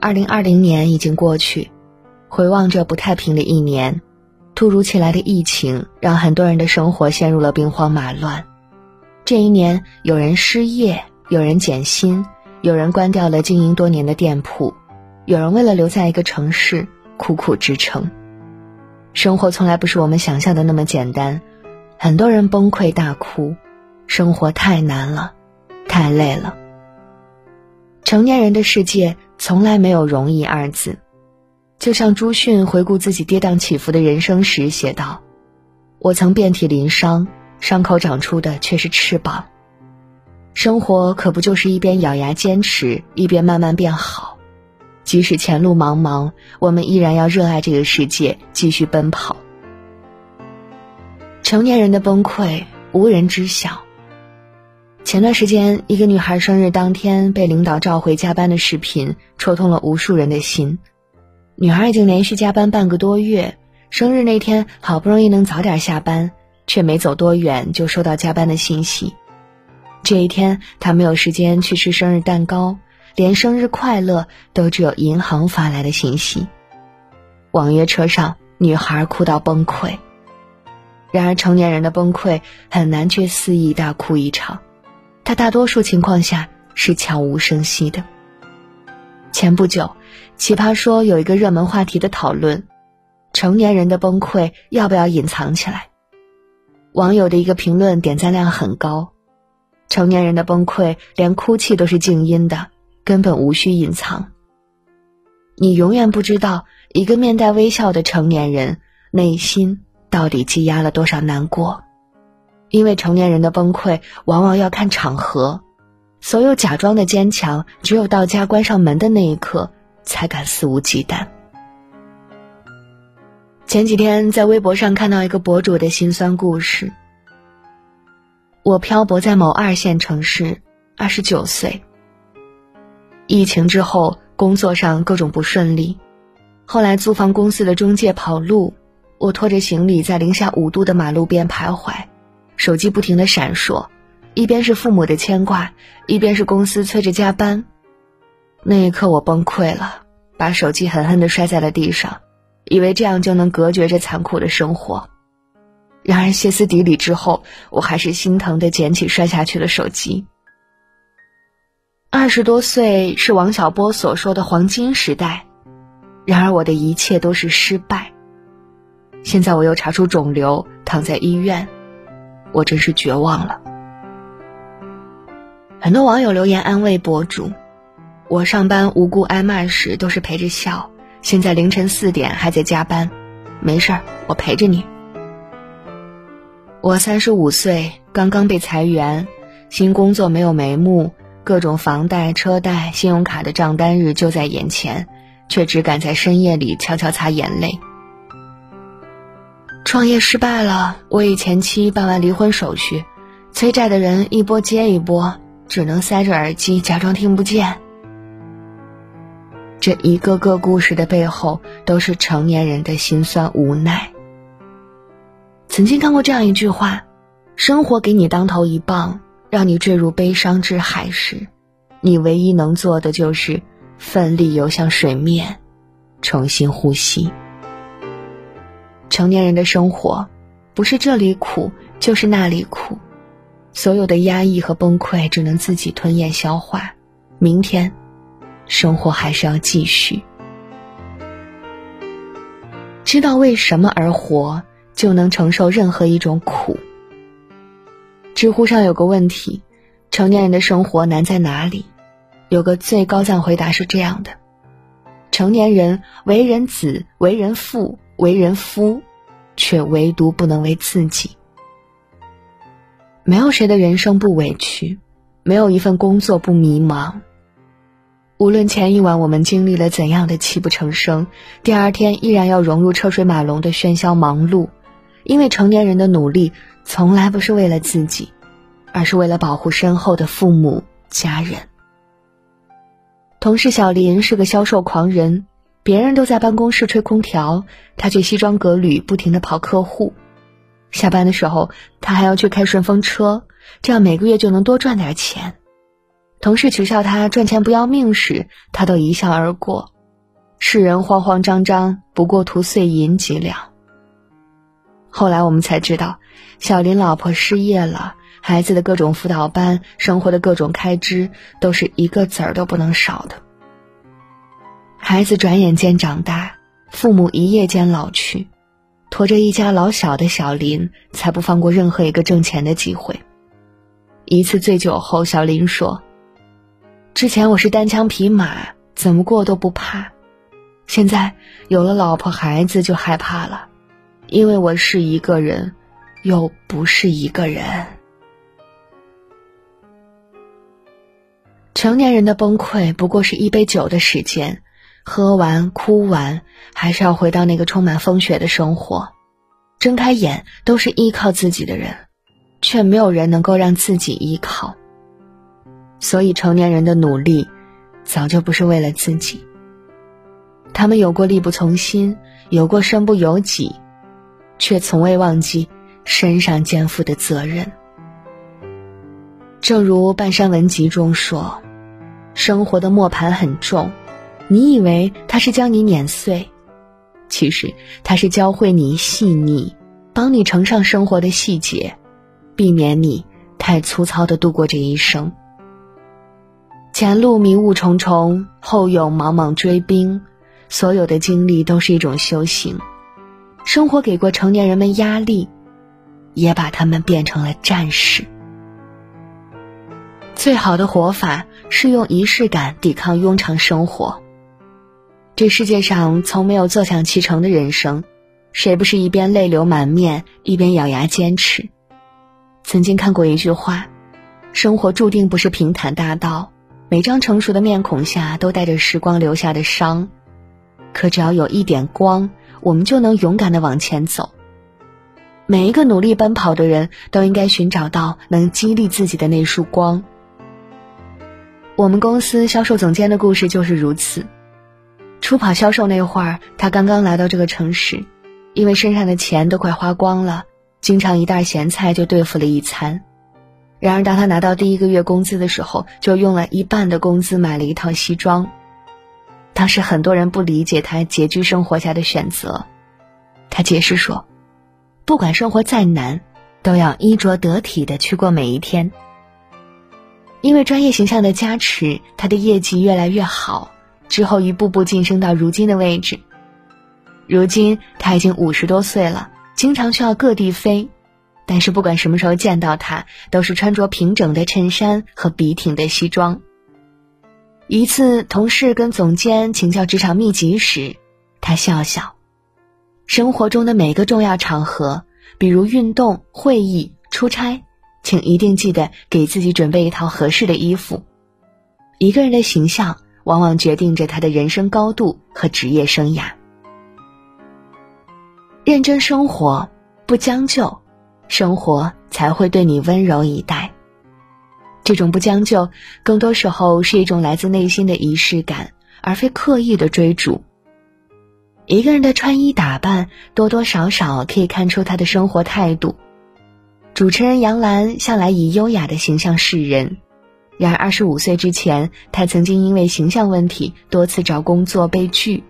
二零二零年已经过去，回望着不太平的一年，突如其来的疫情让很多人的生活陷入了兵荒马乱。这一年，有人失业，有人减薪，有人关掉了经营多年的店铺，有人为了留在一个城市苦苦支撑。生活从来不是我们想象的那么简单，很多人崩溃大哭，生活太难了，太累了。成年人的世界从来没有容易二字，就像朱迅回顾自己跌宕起伏的人生时写道：“我曾遍体鳞伤，伤口长出的却是翅膀。生活可不就是一边咬牙坚持，一边慢慢变好。即使前路茫茫，我们依然要热爱这个世界，继续奔跑。成年人的崩溃，无人知晓。”前段时间，一个女孩生日当天被领导召回加班的视频，戳痛了无数人的心。女孩已经连续加班半个多月，生日那天好不容易能早点下班，却没走多远就收到加班的信息。这一天，她没有时间去吃生日蛋糕，连生日快乐都只有银行发来的信息。网约车上，女孩哭到崩溃。然而，成年人的崩溃很难却肆意大哭一场。他大多数情况下是悄无声息的。前不久，奇葩说有一个热门话题的讨论：成年人的崩溃要不要隐藏起来？网友的一个评论点赞量很高：成年人的崩溃连哭泣都是静音的，根本无需隐藏。你永远不知道一个面带微笑的成年人内心到底积压了多少难过。因为成年人的崩溃往往要看场合，所有假装的坚强，只有到家关上门的那一刻才敢肆无忌惮。前几天在微博上看到一个博主的心酸故事。我漂泊在某二线城市，二十九岁。疫情之后，工作上各种不顺利，后来租房公司的中介跑路，我拖着行李在零下五度的马路边徘徊。手机不停的闪烁，一边是父母的牵挂，一边是公司催着加班。那一刻我崩溃了，把手机狠狠的摔在了地上，以为这样就能隔绝这残酷的生活。然而歇斯底里之后，我还是心疼的捡起摔下去的手机。二十多岁是王小波所说的黄金时代，然而我的一切都是失败。现在我又查出肿瘤，躺在医院。我真是绝望了。很多网友留言安慰博主：“我上班无故挨骂时都是陪着笑，现在凌晨四点还在加班，没事儿，我陪着你。”我三十五岁，刚刚被裁员，新工作没有眉目，各种房贷、车贷、信用卡的账单日就在眼前，却只敢在深夜里悄悄擦眼泪。创业失败了，我与前妻办完离婚手续，催债的人一波接一波，只能塞着耳机假装听不见。这一个个故事的背后，都是成年人的心酸无奈。曾经看过这样一句话：生活给你当头一棒，让你坠入悲伤之海时，你唯一能做的就是奋力游向水面，重新呼吸。成年人的生活，不是这里苦就是那里苦，所有的压抑和崩溃只能自己吞咽消化。明天，生活还是要继续。知道为什么而活，就能承受任何一种苦。知乎上有个问题：成年人的生活难在哪里？有个最高赞回答是这样的：成年人为人子，为人父。为人夫，却唯独不能为自己。没有谁的人生不委屈，没有一份工作不迷茫。无论前一晚我们经历了怎样的泣不成声，第二天依然要融入车水马龙的喧嚣忙碌。因为成年人的努力从来不是为了自己，而是为了保护身后的父母家人。同事小林是个销售狂人。别人都在办公室吹空调，他却西装革履，不停的跑客户。下班的时候，他还要去开顺风车，这样每个月就能多赚点钱。同事取笑他赚钱不要命时，他都一笑而过。世人慌慌张张，不过图碎银几两。后来我们才知道，小林老婆失业了，孩子的各种辅导班，生活的各种开支，都是一个子儿都不能少的。孩子转眼间长大，父母一夜间老去，驮着一家老小的小林，才不放过任何一个挣钱的机会。一次醉酒后，小林说：“之前我是单枪匹马，怎么过都不怕，现在有了老婆孩子就害怕了。”因为我是一个人，又不是一个人。成年人的崩溃不过是一杯酒的时间，喝完哭完，还是要回到那个充满风雪的生活。睁开眼都是依靠自己的人，却没有人能够让自己依靠。所以成年人的努力，早就不是为了自己。他们有过力不从心，有过身不由己。却从未忘记身上肩负的责任。正如《半山文集》中说：“生活的磨盘很重，你以为他是将你碾碎，其实他是教会你细腻，帮你呈上生活的细节，避免你太粗糙的度过这一生。前路迷雾重重，后有莽莽追兵，所有的经历都是一种修行。”生活给过成年人们压力，也把他们变成了战士。最好的活法是用仪式感抵抗庸常生活。这世界上从没有坐享其成的人生，谁不是一边泪流满面，一边咬牙坚持？曾经看过一句话：生活注定不是平坦大道，每张成熟的面孔下都带着时光留下的伤。可只要有一点光。我们就能勇敢的往前走。每一个努力奔跑的人都应该寻找到能激励自己的那束光。我们公司销售总监的故事就是如此。初跑销售那会儿，他刚刚来到这个城市，因为身上的钱都快花光了，经常一袋咸菜就对付了一餐。然而，当他拿到第一个月工资的时候，就用了一半的工资买了一套西装。当时很多人不理解他拮据生活下的选择，他解释说：“不管生活再难，都要衣着得体的去过每一天。”因为专业形象的加持，他的业绩越来越好，之后一步步晋升到如今的位置。如今他已经五十多岁了，经常需要各地飞，但是不管什么时候见到他，都是穿着平整的衬衫和笔挺的西装。一次，同事跟总监请教职场秘籍时，他笑笑：“生活中的每个重要场合，比如运动、会议、出差，请一定记得给自己准备一套合适的衣服。一个人的形象，往往决定着他的人生高度和职业生涯。认真生活，不将就，生活才会对你温柔以待。”这种不将就，更多时候是一种来自内心的仪式感，而非刻意的追逐。一个人的穿衣打扮，多多少少可以看出他的生活态度。主持人杨澜向来以优雅的形象示人，然而二十五岁之前，她曾经因为形象问题多次找工作被拒。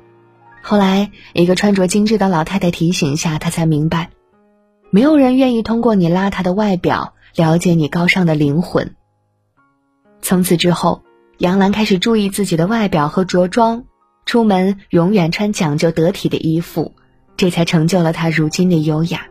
后来，一个穿着精致的老太太提醒下，她才明白，没有人愿意通过你邋遢的外表了解你高尚的灵魂。从此之后，杨澜开始注意自己的外表和着装，出门永远穿讲究得体的衣服，这才成就了她如今的优雅。